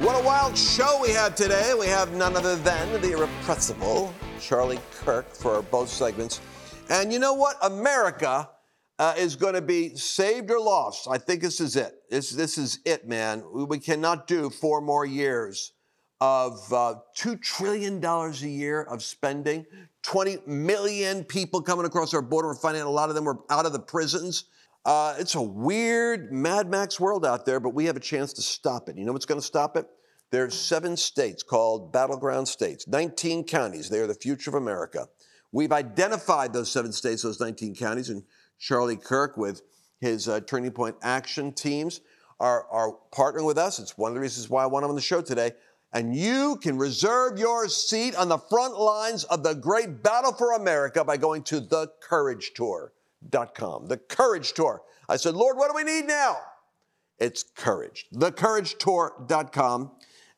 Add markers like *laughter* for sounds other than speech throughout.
What a wild show we have today. We have none other than the irrepressible Charlie Kirk for both segments. And you know what? America uh, is going to be saved or lost. I think this is it. This, this is it, man. We, cannot do four more years of uh, $2 trillion a year of spending, 20 million people coming across our border. We're finding a lot of them were out of the prisons. Uh, it's a weird Mad Max world out there, but we have a chance to stop it. You know what's going to stop it? There are seven states called battleground states, 19 counties. They are the future of America. We've identified those seven states, those 19 counties, and Charlie Kirk with his uh, Turning Point Action teams are, are partnering with us. It's one of the reasons why I want him on the show today. And you can reserve your seat on the front lines of the great battle for America by going to the Courage Tour thecouragetour.com. The Courage Tour. I said, Lord, what do we need now? It's courage. Thecouragetour.com.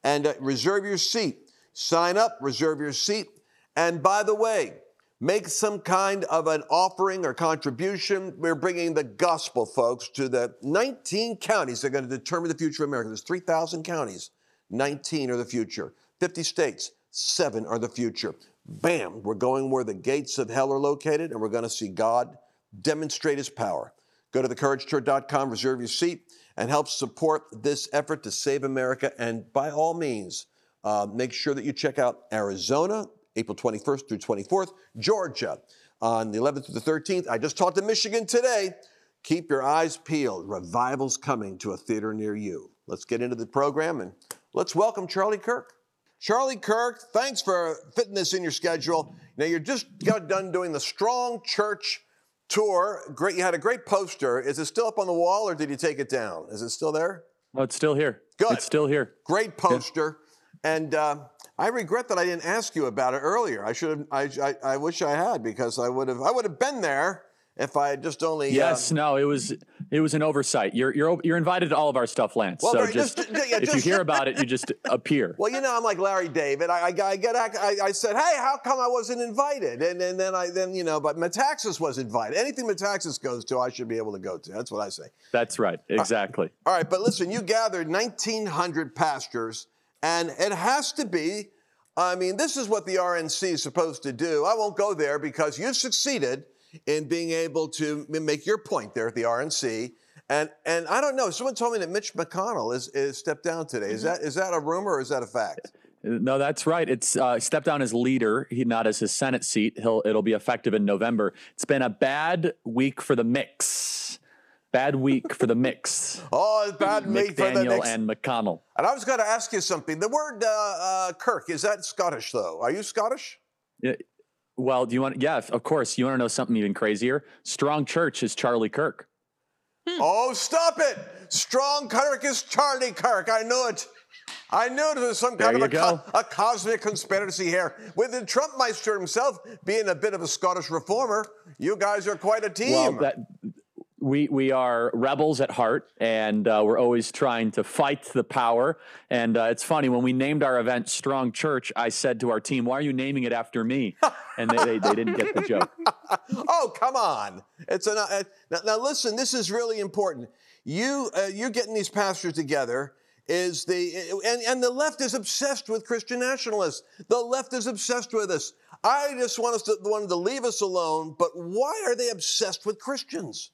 And uh, reserve your seat. Sign up, reserve your seat. And by the way, make some kind of an offering or contribution. We're bringing the gospel, folks, to the 19 counties that are going to determine the future of America. There's 3,000 counties, 19 are the future. 50 states, seven are the future. Bam, we're going where the gates of hell are located, and we're going to see God demonstrate his power. Go to thecouragetour.com, reserve your seat, and help support this effort to save America. And by all means, uh, make sure that you check out Arizona, April 21st through 24th, Georgia on the 11th through the 13th. I just talked to Michigan today. Keep your eyes peeled. Revival's coming to a theater near you. Let's get into the program and let's welcome Charlie Kirk. Charlie Kirk, thanks for fitting this in your schedule. Now, you're just got done doing the Strong Church tour. Great, you had a great poster. Is it still up on the wall, or did you take it down? Is it still there? No, it's still here. Good. It's still here. Great poster. Yeah. And uh, I regret that I didn't ask you about it earlier. I should have. I, I, I wish I had because I would have. I would have been there if I had just only. Yes, uh, no, it was it was an oversight. You're you're you're invited to all of our stuff, Lance. Well, so just, just yeah, if you hear *laughs* about it, you just appear. Well, you know, I'm like Larry David. I, I, I get I, I, said, hey, how come I wasn't invited? And, and then I then you know, but Metaxas was invited. Anything Metaxas goes to, I should be able to go to. That's what I say. That's right, exactly. all right, but listen, you gathered 1,900 pastors, and it has to be. I mean, this is what the RNC is supposed to do. I won't go there because you've succeeded in being able to make your point there at the RNC. And and I don't know. Someone told me that Mitch McConnell is, is stepped down today. Is mm-hmm. that is that a rumor or is that a fact? *laughs* No, that's right. It's uh, stepped down as leader, he, not as his Senate seat. He'll it'll be effective in November. It's been a bad week for the mix. Bad week for the mix. *laughs* oh, bad week for the mix. and McConnell. And I was going to ask you something. The word uh, uh, Kirk is that Scottish though? Are you Scottish? Yeah, well, do you want? Yeah, of course. You want to know something even crazier? Strong Church is Charlie Kirk. Hmm. Oh, stop it! Strong Kirk is Charlie Kirk. I knew it. I knew there was some kind of a, co- a, cosmic conspiracy here. With the Trumpmeister himself being a bit of a Scottish reformer, you guys are quite a team. Well, that, we we are rebels at heart, and uh, we're always trying to fight the power. And uh, it's funny when we named our event Strong Church, I said to our team, "Why are you naming it after me?" *laughs* And they, they, they didn't get the joke. *laughs* oh, come on! It's an, uh, now, now, listen. This is really important. You uh, you're getting these pastors together. Is the and, and the left is obsessed with Christian nationalists. The left is obsessed with us. I just want us to wanted to leave us alone. But why are they obsessed with Christians?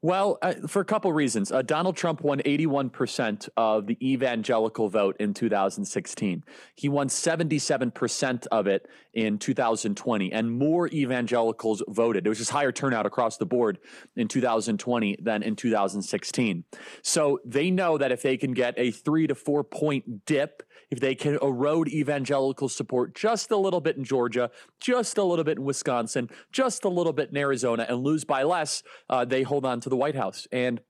Well, uh, for a couple reasons. Uh, Donald Trump won 81% of the evangelical vote in 2016. He won 77% of it in 2020, and more evangelicals voted. It was just higher turnout across the board in 2020 than in 2016. So they know that if they can get a three to four point dip if they can erode evangelical support just a little bit in Georgia, just a little bit in Wisconsin, just a little bit in Arizona, and lose by less, uh, they hold on to the White House. And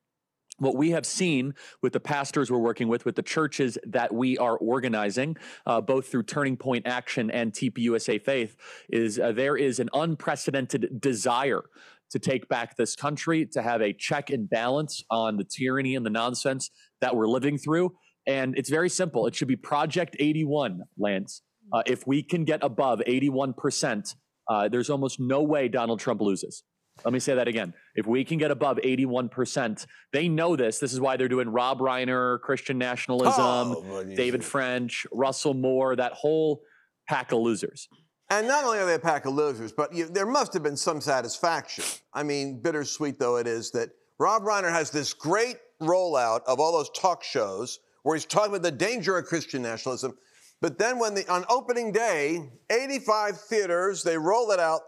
what we have seen with the pastors we're working with, with the churches that we are organizing, uh, both through Turning Point Action and TPUSA Faith, is uh, there is an unprecedented desire to take back this country, to have a check and balance on the tyranny and the nonsense that we're living through. And it's very simple. It should be Project 81, Lance. Uh, if we can get above 81%, uh, there's almost no way Donald Trump loses. Let me say that again. If we can get above 81%, they know this. This is why they're doing Rob Reiner, Christian nationalism, oh, David French, Russell Moore, that whole pack of losers. And not only are they a pack of losers, but you, there must have been some satisfaction. I mean, bittersweet though it is that Rob Reiner has this great rollout of all those talk shows where he's talking about the danger of Christian nationalism. But then when the on opening day, 85 theaters, they roll it out,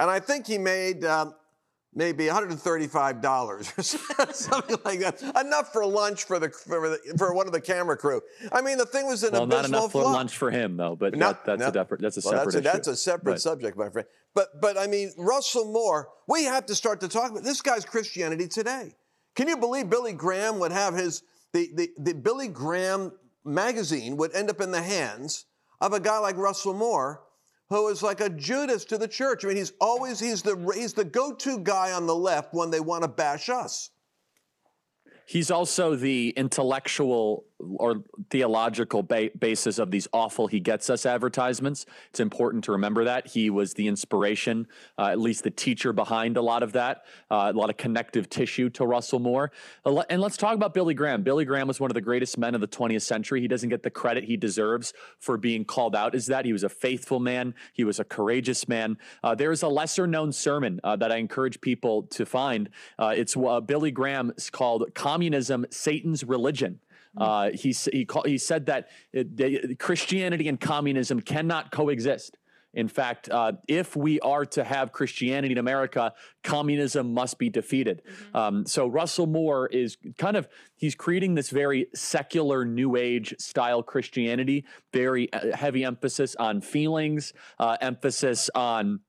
and I think he made um, maybe $135 or *laughs* something like that. Enough for lunch for the, for the, for one of the camera crew. I mean, the thing was an well, not enough flop. for lunch for him though. But not, that, that's, not, a separate, that's a well, separate. That's a, that's a separate subject, my friend. But but I mean, Russell Moore. We have to start to talk about this guy's Christianity today. Can you believe Billy Graham would have his the the, the Billy Graham magazine would end up in the hands of a guy like Russell Moore who is like a Judas to the church. I mean, he's always he's the he's the go-to guy on the left when they want to bash us. He's also the intellectual or theological ba- basis of these awful he gets us advertisements. It's important to remember that he was the inspiration, uh, at least the teacher behind a lot of that, uh, a lot of connective tissue to Russell Moore. And let's talk about Billy Graham. Billy Graham was one of the greatest men of the 20th century. He doesn't get the credit he deserves for being called out as that. He was a faithful man. He was a courageous man. Uh, there is a lesser known sermon uh, that I encourage people to find. Uh, it's uh, Billy Graham. It's called "Communism: Satan's Religion." Uh, he he, call, he said that it, Christianity and communism cannot coexist. In fact, uh, if we are to have Christianity in America, communism must be defeated. Mm-hmm. Um, so Russell Moore is kind of he's creating this very secular New Age style Christianity, very uh, heavy emphasis on feelings, uh, emphasis on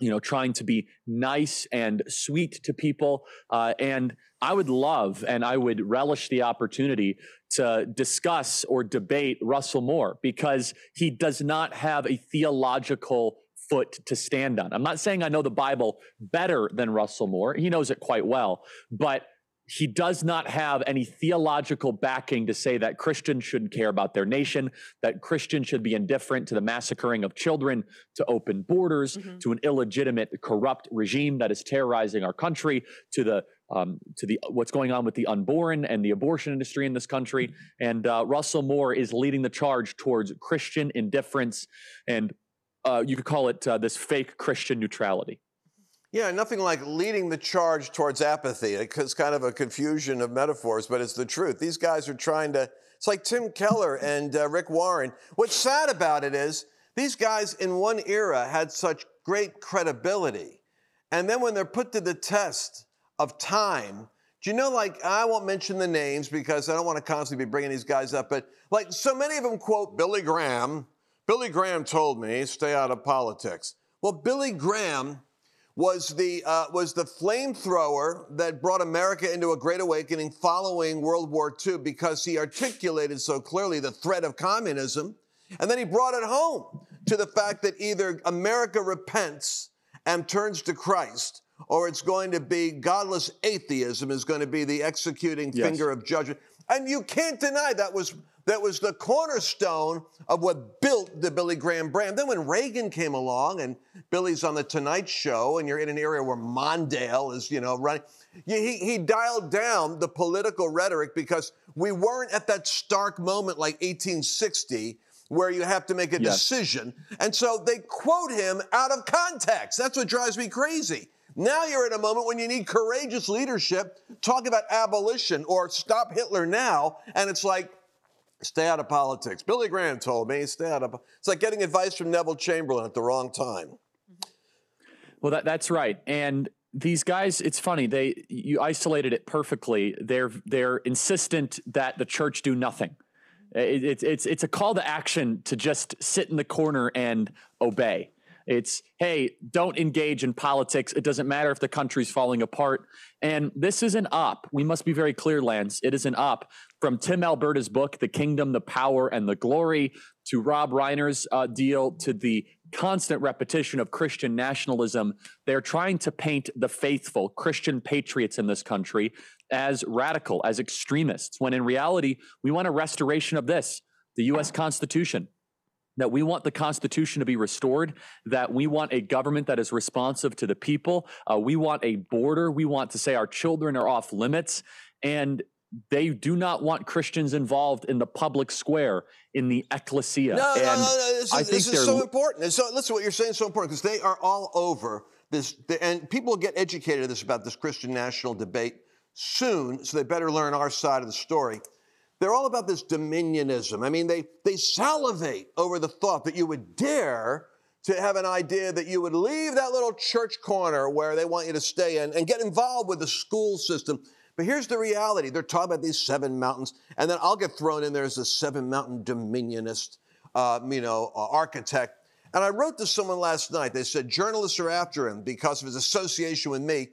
you know trying to be nice and sweet to people, uh, and I would love and I would relish the opportunity to discuss or debate Russell Moore because he does not have a theological foot to stand on. I'm not saying I know the Bible better than Russell Moore. He knows it quite well, but he does not have any theological backing to say that Christians shouldn't care about their nation, that Christians should be indifferent to the massacring of children, to open borders, mm-hmm. to an illegitimate, corrupt regime that is terrorizing our country, to the um, to the what's going on with the unborn and the abortion industry in this country. And uh, Russell Moore is leading the charge towards Christian indifference, and uh, you could call it uh, this fake Christian neutrality. Yeah, nothing like leading the charge towards apathy. It's kind of a confusion of metaphors, but it's the truth. These guys are trying to. It's like Tim Keller and uh, Rick Warren. What's sad about it is these guys in one era had such great credibility. And then when they're put to the test, of time. Do you know, like, I won't mention the names because I don't want to constantly be bringing these guys up, but like, so many of them quote Billy Graham. Billy Graham told me, stay out of politics. Well, Billy Graham was the, uh, was the flamethrower that brought America into a great awakening following World War II because he articulated so clearly the threat of communism. And then he brought it home to the fact that either America repents and turns to Christ or it's going to be godless atheism is going to be the executing yes. finger of judgment. And you can't deny that was that was the cornerstone of what built the Billy Graham brand. Then when Reagan came along and Billy's on the Tonight Show, and you're in an area where Mondale is, you know, running, he, he dialed down the political rhetoric because we weren't at that stark moment like 1860 where you have to make a yes. decision. And so they quote him out of context. That's what drives me crazy. Now you're at a moment when you need courageous leadership. Talk about abolition or stop Hitler now. And it's like, stay out of politics. Billy Graham told me, stay out of It's like getting advice from Neville Chamberlain at the wrong time. Well, that, that's right. And these guys, it's funny, they you isolated it perfectly. They're they're insistent that the church do nothing. It, it, it's it's a call to action to just sit in the corner and obey. It's, hey, don't engage in politics. It doesn't matter if the country's falling apart. And this is an up. We must be very clear, Lance. It is an up from Tim Alberta's book, The Kingdom, the Power, and the Glory, to Rob Reiner's uh, deal, to the constant repetition of Christian nationalism. They're trying to paint the faithful Christian patriots in this country as radical, as extremists, when in reality, we want a restoration of this the U.S. Constitution, that we want the Constitution to be restored, that we want a government that is responsive to the people. Uh, we want a border. We want to say our children are off limits. And they do not want Christians involved in the public square, in the ecclesia. No, and no, no, no. This, is, this is so important. And so, listen, what you're saying is so important because they are all over this. And people will get educated this about this Christian national debate soon, so they better learn our side of the story. They're all about this dominionism. I mean, they, they salivate over the thought that you would dare to have an idea that you would leave that little church corner where they want you to stay in and get involved with the school system. But here's the reality they're talking about these seven mountains, and then I'll get thrown in there as a seven mountain dominionist, uh, you know, uh, architect. And I wrote to someone last night. They said journalists are after him because of his association with me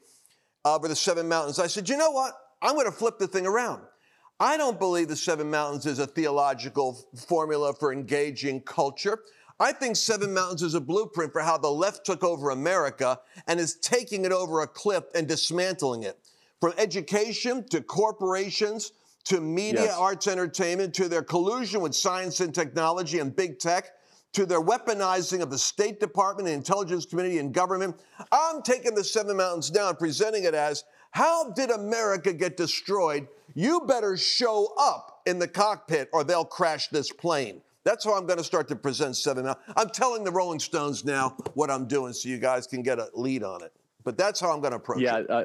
over the seven mountains. I said, you know what? I'm going to flip the thing around. I don't believe the Seven Mountains is a theological formula for engaging culture. I think Seven Mountains is a blueprint for how the left took over America and is taking it over a cliff and dismantling it. From education to corporations to media, yes. arts, entertainment, to their collusion with science and technology and big tech, to their weaponizing of the State Department, the intelligence community, and government. I'm taking the Seven Mountains down, presenting it as how did America get destroyed you better show up in the cockpit or they'll crash this plane. That's how I'm going to start to present seven. I'm telling the Rolling Stones now what I'm doing so you guys can get a lead on it. But that's how I'm going to approach yeah, it. Uh,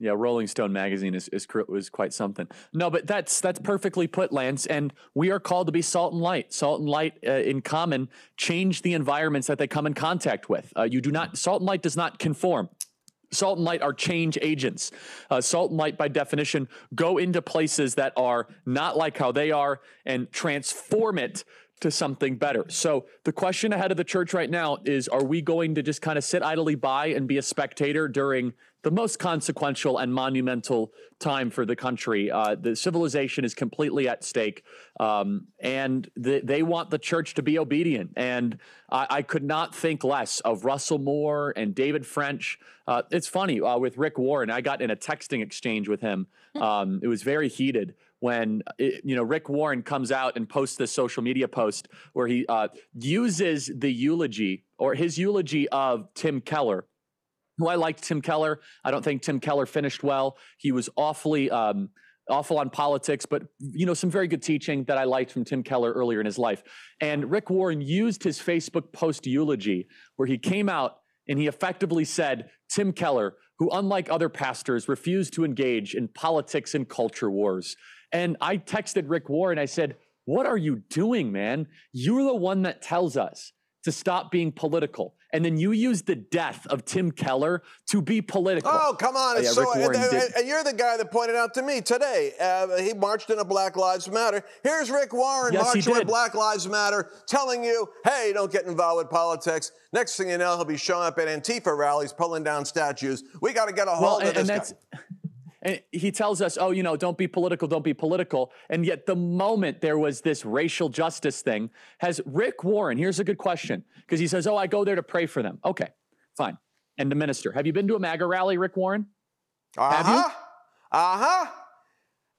yeah, Rolling Stone magazine is, is is quite something. No, but that's that's perfectly put, Lance. And we are called to be salt and light. Salt and light, uh, in common, change the environments that they come in contact with. Uh, you do not. Salt and light does not conform. Salt and light are change agents. Uh, salt and light, by definition, go into places that are not like how they are and transform it to something better. So the question ahead of the church right now is are we going to just kind of sit idly by and be a spectator during the most consequential and monumental time for the country? Uh, the civilization is completely at stake, um, and the, they want the church to be obedient. And I, I, could not think less of Russell Moore and David French. Uh, it's funny uh, with Rick Warren. I got in a texting exchange with him. Hmm. Um, it was very heated when it, you know Rick Warren comes out and posts this social media post where he uh, uses the eulogy or his eulogy of Tim Keller, who I liked Tim Keller. I don't think Tim Keller finished well. He was awfully um, awful on politics, but you know some very good teaching that I liked from Tim Keller earlier in his life. And Rick Warren used his Facebook post eulogy where he came out and he effectively said Tim Keller, who unlike other pastors refused to engage in politics and culture wars. And I texted Rick Warren. I said, What are you doing, man? You're the one that tells us to stop being political. And then you use the death of Tim Keller to be political. Oh, come on. Oh, yeah, so, and, and, and, you're the guy that pointed out to me today. Uh, he marched in a Black Lives Matter. Here's Rick Warren yes, marching with Black Lives Matter, telling you, hey, don't get involved with politics. Next thing you know, he'll be showing up at Antifa rallies, pulling down statues. We got to get a hold well, of this guy. And he tells us, oh, you know, don't be political, don't be political. And yet, the moment there was this racial justice thing, has Rick Warren, here's a good question, because he says, oh, I go there to pray for them. Okay, fine. And the minister, have you been to a MAGA rally, Rick Warren? Uh huh. Uh huh.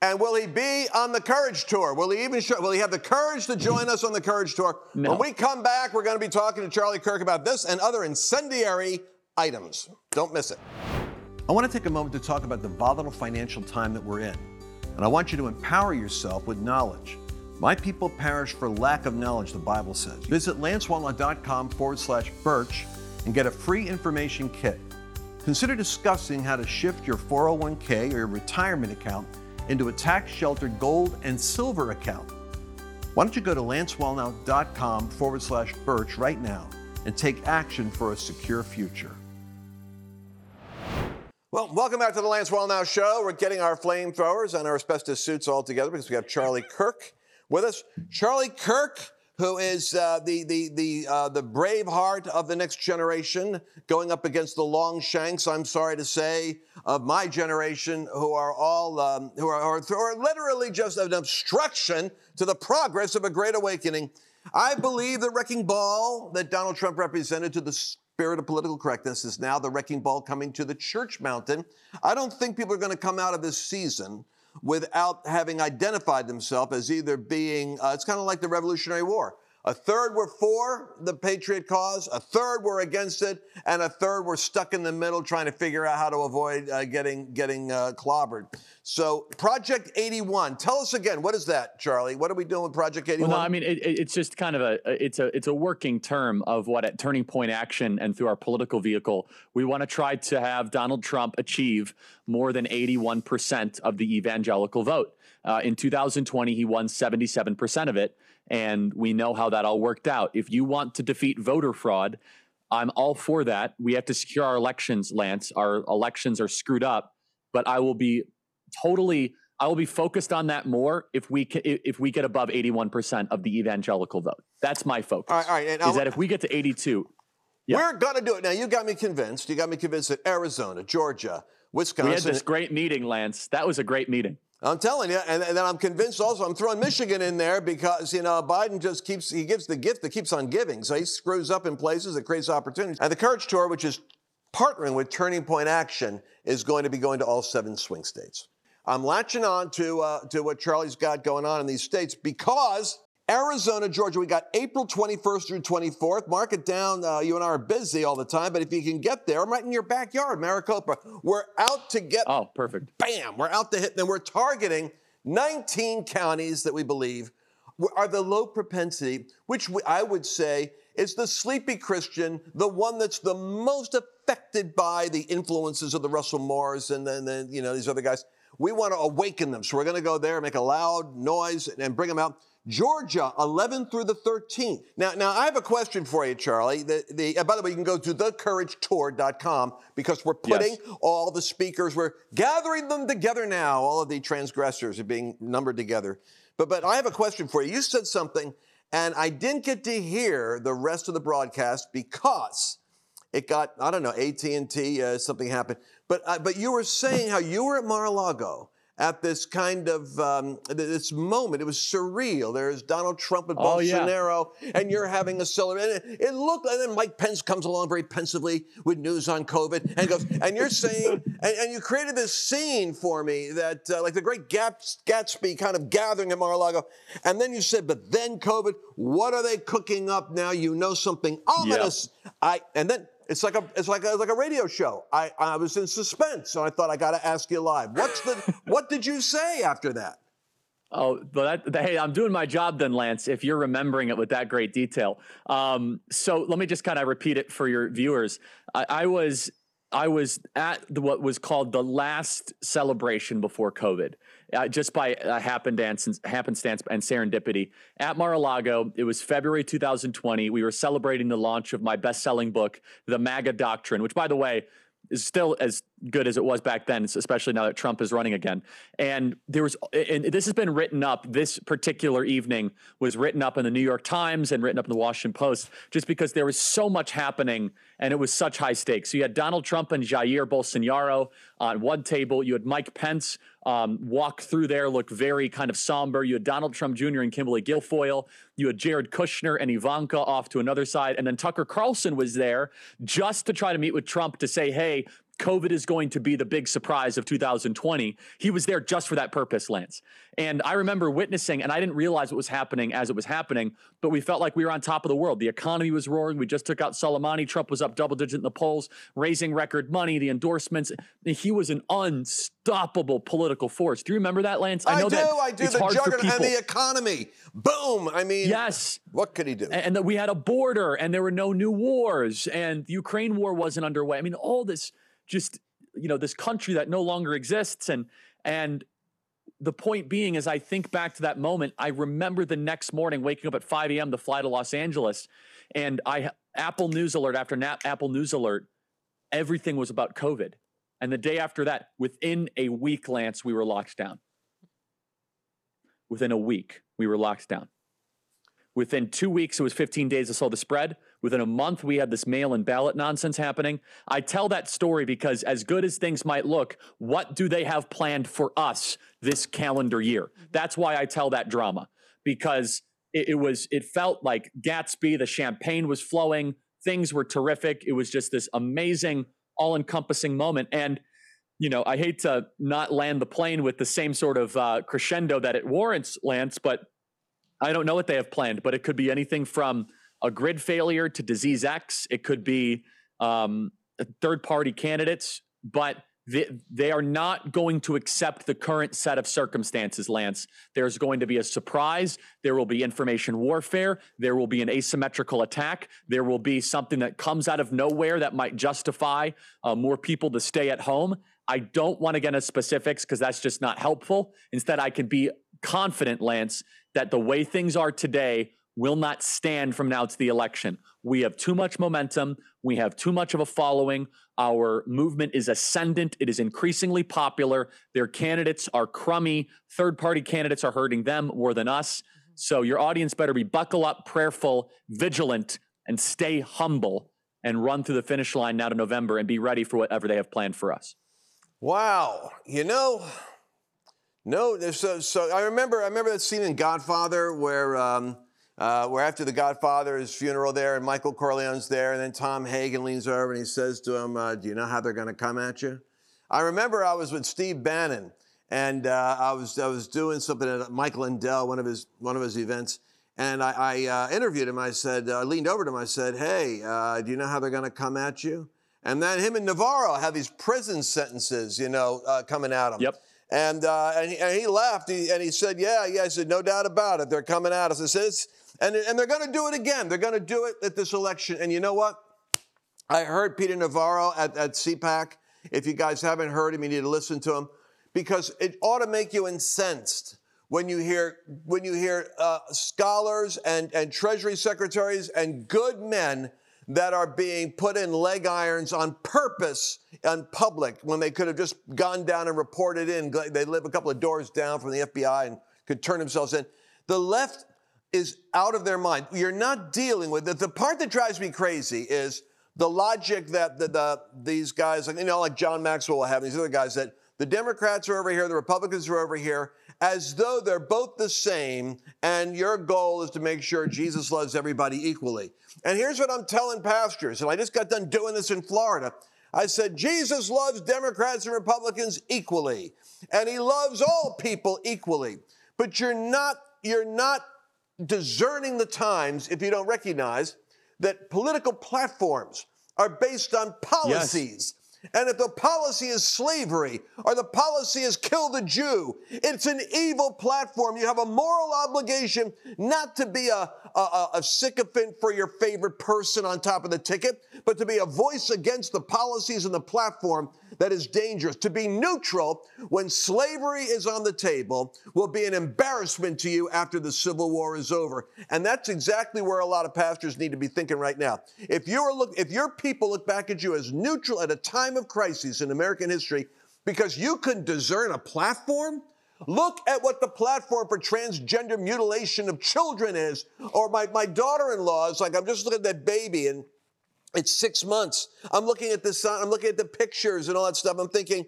And will he be on the Courage Tour? Will he even show, will he have the courage to join us on the Courage Tour? No. When we come back, we're going to be talking to Charlie Kirk about this and other incendiary items. Don't miss it. I want to take a moment to talk about the volatile financial time that we're in. And I want you to empower yourself with knowledge. My people perish for lack of knowledge, the Bible says. Visit lancewallnau.com forward slash birch and get a free information kit. Consider discussing how to shift your 401k or your retirement account into a tax sheltered gold and silver account. Why don't you go to lancewallnau.com forward slash birch right now and take action for a secure future? Well, welcome back to the Lance Wallnau Show. We're getting our flamethrowers and our asbestos suits all together because we have Charlie Kirk with us. Charlie Kirk, who is uh, the the the uh, the brave heart of the next generation, going up against the long shanks. I'm sorry to say, of my generation, who are all um, who, are, who are literally just an obstruction to the progress of a great awakening. I believe the wrecking ball that Donald Trump represented to the spirit of political correctness is now the wrecking ball coming to the church mountain. I don't think people are going to come out of this season without having identified themselves as either being, uh, it's kind of like the Revolutionary War. A third were for the Patriot cause, a third were against it, and a third were stuck in the middle trying to figure out how to avoid uh, getting getting uh, clobbered. So, Project 81. Tell us again, what is that, Charlie? What are we doing with Project 81? Well, no, I mean it, it's just kind of a it's a it's a working term of what at Turning Point Action and through our political vehicle we want to try to have Donald Trump achieve more than 81 percent of the evangelical vote. Uh, in 2020, he won 77 percent of it. And we know how that all worked out. If you want to defeat voter fraud, I'm all for that. We have to secure our elections, Lance. Our elections are screwed up, but I will be totally I will be focused on that more if we if we get above 81% of the evangelical vote. That's my focus. All right, all right. is that if we get to 82, yeah. we're going to do it. Now you got me convinced. You got me convinced that Arizona, Georgia, Wisconsin. We had this great meeting, Lance. That was a great meeting. I'm telling you, and, then I'm convinced also I'm throwing Michigan in there because you know Biden just keeps he gives the gift that keeps on giving, so he screws up in places that creates opportunities. And the Courage Tour, which is partnering with Turning Point Action, is going to be going to all seven swing states. I'm latching on to uh, to what Charlie's got going on in these states because Arizona, Georgia, we got April 21st through 24th. Mark it down. Uh, you and I are busy all the time, but if you can get there, I'm right in your backyard, Maricopa. We're out to get. Oh, perfect. Bam! We're out to hit. Then we're targeting 19 counties that we believe are the low propensity, which we, I would say is the sleepy Christian, the one that's the most affected by the influences of the Russell Moores and then, then you know these other guys. We want to awaken them, so we're going to go there, make a loud noise, and bring them out. Georgia, 11 through the 13th. Now, now I have a question for you, Charlie. The, the, by the way, you can go to thecouragetour.com because we're putting yes. all the speakers, we're gathering them together now. All of the transgressors are being numbered together. But, but I have a question for you. You said something, and I didn't get to hear the rest of the broadcast because it got, I don't know, AT&T, uh, something happened. But, uh, but you were saying how you were at Mar-a-Lago at this kind of um, this moment. It was surreal. There's Donald Trump and oh, Bolsonaro, yeah. and you're having a celebration. It, it looked, and then Mike Pence comes along very pensively with news on COVID, and goes, and you're saying, *laughs* and, and you created this scene for me that, uh, like the great Gatsby kind of gathering at Mar-a-Lago, and then you said, but then COVID. What are they cooking up now? You know something ominous. Yeah. I and then it's like a it's like a, like a radio show. I, I was in suspense, so I thought I got to ask you live. What's the *laughs* what did you say after that? Oh, but that, hey, I'm doing my job then, Lance. If you're remembering it with that great detail, um, so let me just kind of repeat it for your viewers. I, I was I was at the, what was called the last celebration before COVID, uh, just by a happenstance, happenstance and serendipity. At Mar-a-Lago, it was February 2020. We were celebrating the launch of my best-selling book, The MAGA Doctrine, which, by the way, is still as good as it was back then, especially now that Trump is running again. And there was, and this has been written up. This particular evening was written up in the New York Times and written up in the Washington Post, just because there was so much happening and it was such high stakes. So you had Donald Trump and Jair Bolsonaro on one table. You had Mike Pence um, walk through there, look very kind of somber. You had Donald Trump Jr. and Kimberly Guilfoyle. You had Jared Kushner and Ivanka off to another side, and then Tucker Carlson was there just to try to meet with Trump to say, "Hey, COVID is going to be the big surprise of 2020. He was there just for that purpose, Lance. And I remember witnessing, and I didn't realize what was happening as it was happening, but we felt like we were on top of the world. The economy was roaring. We just took out Soleimani. Trump was up double digit in the polls, raising record money, the endorsements. He was an unstoppable political force. Do you remember that, Lance? I know I do. That I do. It's the hard juggernaut and the economy. Boom. I mean, yes. What could he do? And, and that we had a border, and there were no new wars, and the Ukraine war wasn't underway. I mean, all this just you know this country that no longer exists. And and the point being is i think back to that moment i remember the next morning waking up at 5 a.m to fly to los angeles. And i apple news alert after nap apple news alert everything was about covid. And the day after that within a week lance we were locked down. Within a week we were locked down. Within two weeks it was 15 days to slow the spread Within a month, we had this mail in ballot nonsense happening. I tell that story because, as good as things might look, what do they have planned for us this calendar year? That's why I tell that drama because it, it was, it felt like Gatsby, the champagne was flowing, things were terrific. It was just this amazing, all encompassing moment. And you know, I hate to not land the plane with the same sort of uh, crescendo that it warrants, Lance, but I don't know what they have planned, but it could be anything from a grid failure to disease X. It could be um, third party candidates, but they, they are not going to accept the current set of circumstances, Lance. There's going to be a surprise. There will be information warfare. There will be an asymmetrical attack. There will be something that comes out of nowhere that might justify uh, more people to stay at home. I don't want to get into specifics because that's just not helpful. Instead, I can be confident, Lance, that the way things are today will not stand from now to the election. We have too much momentum. We have too much of a following. Our movement is ascendant. It is increasingly popular. Their candidates are crummy. Third party candidates are hurting them more than us. So your audience better be buckle up, prayerful, vigilant, and stay humble and run through the finish line now to November and be ready for whatever they have planned for us. Wow. You know, no, so, so I remember I remember that scene in Godfather where um, uh, where after the Godfather's funeral there, and Michael Corleone's there, and then Tom Hagen leans over and he says to him, uh, "Do you know how they're going to come at you?" I remember I was with Steve Bannon, and uh, I was I was doing something at Mike Lindell, one of his one of his events, and I, I uh, interviewed him. I said, I leaned over to him. I said, "Hey, uh, do you know how they're going to come at you?" And then him and Navarro have these prison sentences, you know, uh, coming at him. Yep. And, and he, and, he, laughed he, and he said, Yeah, yeah. I said, No doubt about it. They're coming at us. I said, and, and they're going to do it again. They're going to do it at this election. And you know what? I heard Peter Navarro at, at CPAC. If you guys haven't heard him, you need to listen to him because it ought to make you incensed when you hear when you hear uh, scholars and, and treasury secretaries and good men that are being put in leg irons on purpose in public when they could have just gone down and reported in. They live a couple of doors down from the FBI and could turn themselves in. The left is out of their mind. You're not dealing with it. The part that drives me crazy is the logic that the, the, these guys, you know, like John Maxwell will have, these other guys, that the Democrats are over here, the Republicans are over here, as though they're both the same, and your goal is to make sure Jesus loves everybody equally. And here's what I'm telling pastors, and I just got done doing this in Florida. I said, Jesus loves Democrats and Republicans equally, and he loves all people equally. But you're not, you're not discerning the times if you don't recognize that political platforms are based on policies. Yes. And if the policy is slavery or the policy is kill the Jew, it's an evil platform. You have a moral obligation not to be a, a, a, sycophant for your favorite person on top of the ticket, but to be a voice against the policies and the platform that is dangerous. To be neutral when slavery is on the table will be an embarrassment to you after the Civil War is over. And that's exactly where a lot of pastors need to be thinking right now. If you're look, if your people look back at you as neutral at a time of crises in American history, because you can discern a platform, Look at what the platform for transgender mutilation of children is. Or my, my daughter in law is like, I'm just looking at that baby and it's six months. I'm looking at this, I'm looking at the pictures and all that stuff. I'm thinking,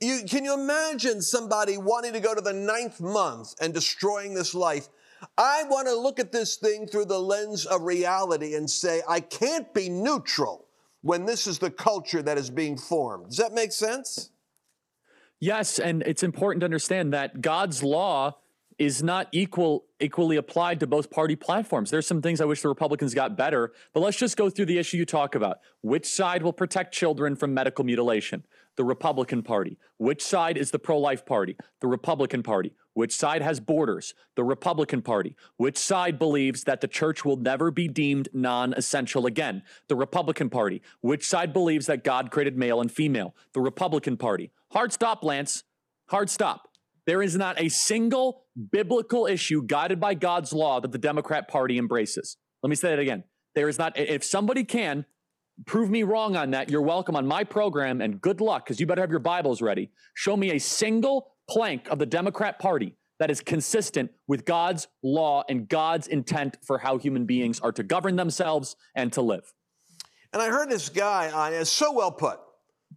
you, can you imagine somebody wanting to go to the ninth month and destroying this life? I want to look at this thing through the lens of reality and say, I can't be neutral when this is the culture that is being formed. Does that make sense? Yes, and it's important to understand that God's law is not equal equally applied to both party platforms. There's some things I wish the Republicans got better, but let's just go through the issue you talk about. Which side will protect children from medical mutilation? The Republican Party. Which side is the pro-life party? The Republican Party. Which side has borders? The Republican Party. Which side believes that the church will never be deemed non-essential again? The Republican Party. Which side believes that God created male and female? The Republican Party. Hard stop, Lance. Hard stop. There is not a single biblical issue guided by God's law that the Democrat Party embraces. Let me say that again. There is not, if somebody can prove me wrong on that, you're welcome on my program and good luck because you better have your Bibles ready. Show me a single plank of the Democrat Party that is consistent with God's law and God's intent for how human beings are to govern themselves and to live. And I heard this guy on it's so well put.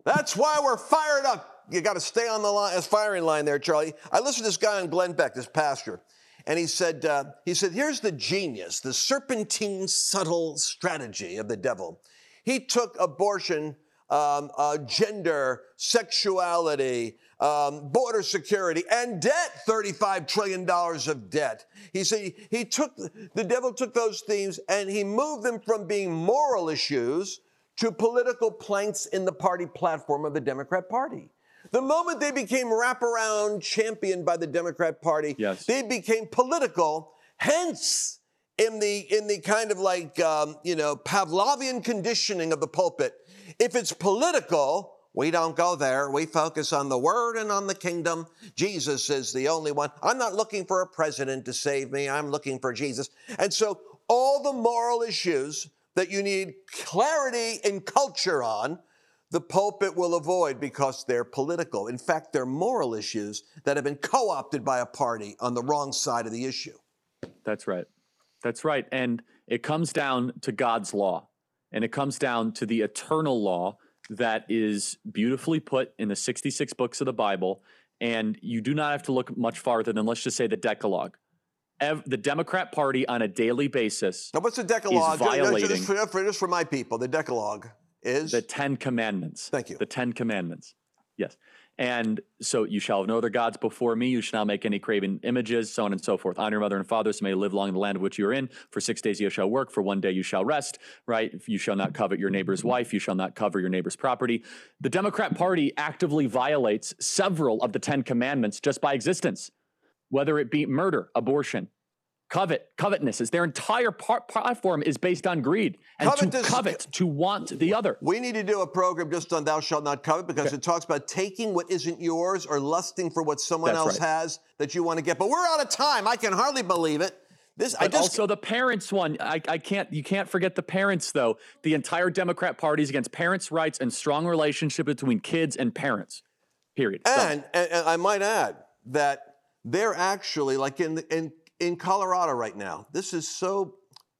That's why we're fired up you got to stay on the line, as firing line there, Charlie. I listened to this guy on Glenn Beck, this pastor, and he said, uh, he said, here's the genius, the serpentine, subtle strategy of the devil. He took abortion, um, uh, gender, sexuality, um, border security, and debt, $35 trillion of debt. He said he, took, the devil took those themes and he moved them from being moral issues to political planks in the party platform of the Democrat Party. The moment they became wraparound championed by the Democrat Party, yes. they became political. Hence, in the in the kind of like um, you know Pavlovian conditioning of the pulpit, if it's political, we don't go there. We focus on the word and on the kingdom. Jesus is the only one. I'm not looking for a president to save me. I'm looking for Jesus. And so all the moral issues that you need clarity in culture on, the pulpit will avoid because they're political. In fact, they're moral issues that have been co opted by a party on the wrong side of the issue. That's right. That's right. And it comes down to God's law, and it comes down to the eternal law that is beautifully put in the 66 books of the Bible. And you do not have to look much farther than, let's just say, the Decalogue. Ev- the Democrat Party on a daily basis. Now, what's the Decalogue? Is violating just, for, for, just for my people, the Decalogue is the Ten Commandments. Thank you. The Ten Commandments. Yes. And so you shall have no other gods before me. You shall not make any craven images, so on and so forth. Honor your mother and father, so may you live long in the land which you are in. For six days you shall work, for one day you shall rest, right? You shall not covet your neighbor's wife. You shall not cover your neighbor's property. The Democrat Party actively violates several of the Ten Commandments just by existence, whether it be murder, abortion, covet covetousness their entire platform is based on greed and Covetous, to covet to want the other we need to do a program just on thou shalt not covet because okay. it talks about taking what isn't yours or lusting for what someone That's else right. has that you want to get but we're out of time i can hardly believe it this, but I just, also the parents one. I, I can't. You can't forget the parents though. The entire Democrat Party is against parents' rights and strong relationship between kids and parents. Period. And, and, and I might add that they're actually like in in in Colorado right now. This is so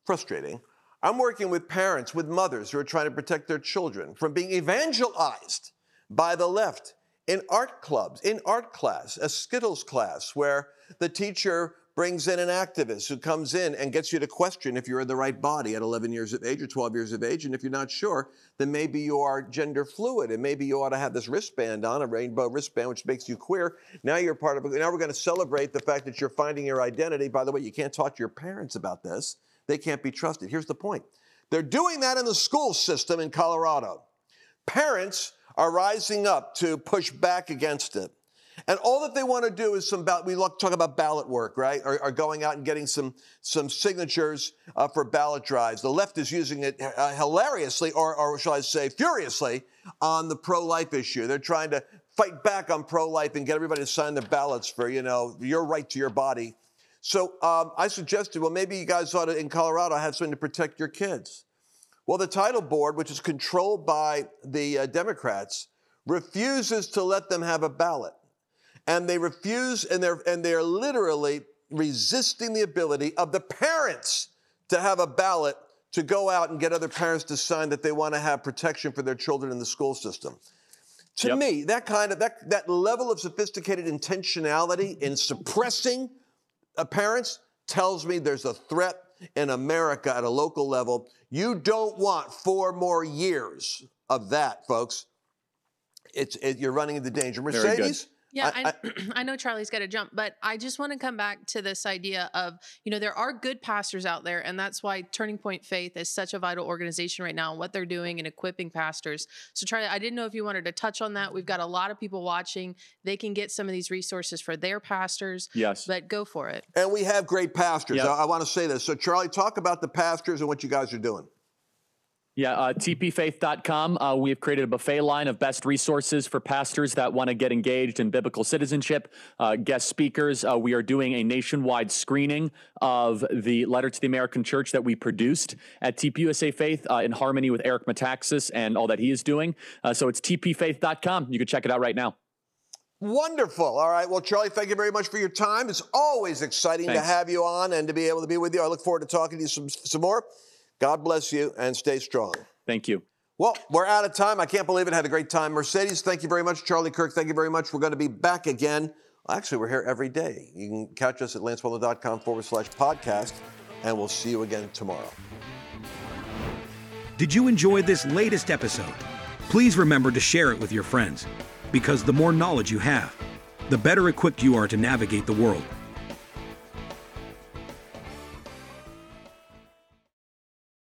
frustrating. I'm working with parents, with mothers who are trying to protect their children from being evangelized by the left in art clubs, in art class, a Skittles class, where the teacher brings in an activist who comes in and gets you to question if you're in the right body at 11 years of age or 12 years of age. And if you're not sure, then maybe you are gender fluid and maybe you ought to have this wristband on, a rainbow wristband, which makes you queer. Now you're part of it. Now we're going to celebrate the fact that you're finding your identity. By the way, you can't talk to your parents about this, they can't be trusted. Here's the point they're doing that in the school system in Colorado. Parents are rising up to push back against it. And all that they want to do is some ballot, we talk about ballot work, right? Or, or going out and getting some, some signatures uh, for ballot drives. The left is using it uh, hilariously, or, or shall I say furiously, on the pro-life issue. They're trying to fight back on pro-life and get everybody to sign their ballots for, you know, your right to your body. So um, I suggested, well, maybe you guys ought to, in Colorado, have something to protect your kids. Well, the title board, which is controlled by the uh, Democrats, refuses to let them have a ballot and they refuse and they're and they're literally resisting the ability of the parents to have a ballot to go out and get other parents to sign that they want to have protection for their children in the school system. To yep. me, that kind of that that level of sophisticated intentionality in suppressing parents tells me there's a threat in America at a local level. You don't want four more years of that, folks. It's it, you're running into danger. Mercedes, yeah, I, I, I, *clears throat* know Charlie's got to jump, but I just want to come back to this idea of, you know, there are good pastors out there, and that's why Turning Point Faith is such a vital organization right now and what they're doing and equipping pastors. So, Charlie, I didn't know if you wanted to touch on that. We've got a lot of people watching. They can get some of these resources for their pastors. Yes. But go for it. And we have great pastors. Yep. I, I want to say this. So, Charlie, talk about the pastors and what you guys are doing. Yeah, uh, tpfaith.com. Uh, we have created a buffet line of best resources for pastors that want to get engaged in biblical citizenship. Uh, guest speakers. Uh, we are doing a nationwide screening of the letter to the American Church that we produced at TPUSA Faith uh, in harmony with Eric Metaxas and all that he is doing. Uh, so it's tpfaith.com. You can check it out right now. Wonderful. All right. Well, Charlie, thank you very much for your time. It's always exciting Thanks. to have you on and to be able to be with you. I look forward to talking to you some, some more. God bless you and stay strong. Thank you. Well, we're out of time. I can't believe it. Had a great time. Mercedes, thank you very much. Charlie Kirk, thank you very much. We're going to be back again. Well, actually, we're here every day. You can catch us at lancewallnau.com forward slash podcast, and we'll see you again tomorrow. Did you enjoy this latest episode? Please remember to share it with your friends. Because the more knowledge you have, the better equipped you are to navigate the world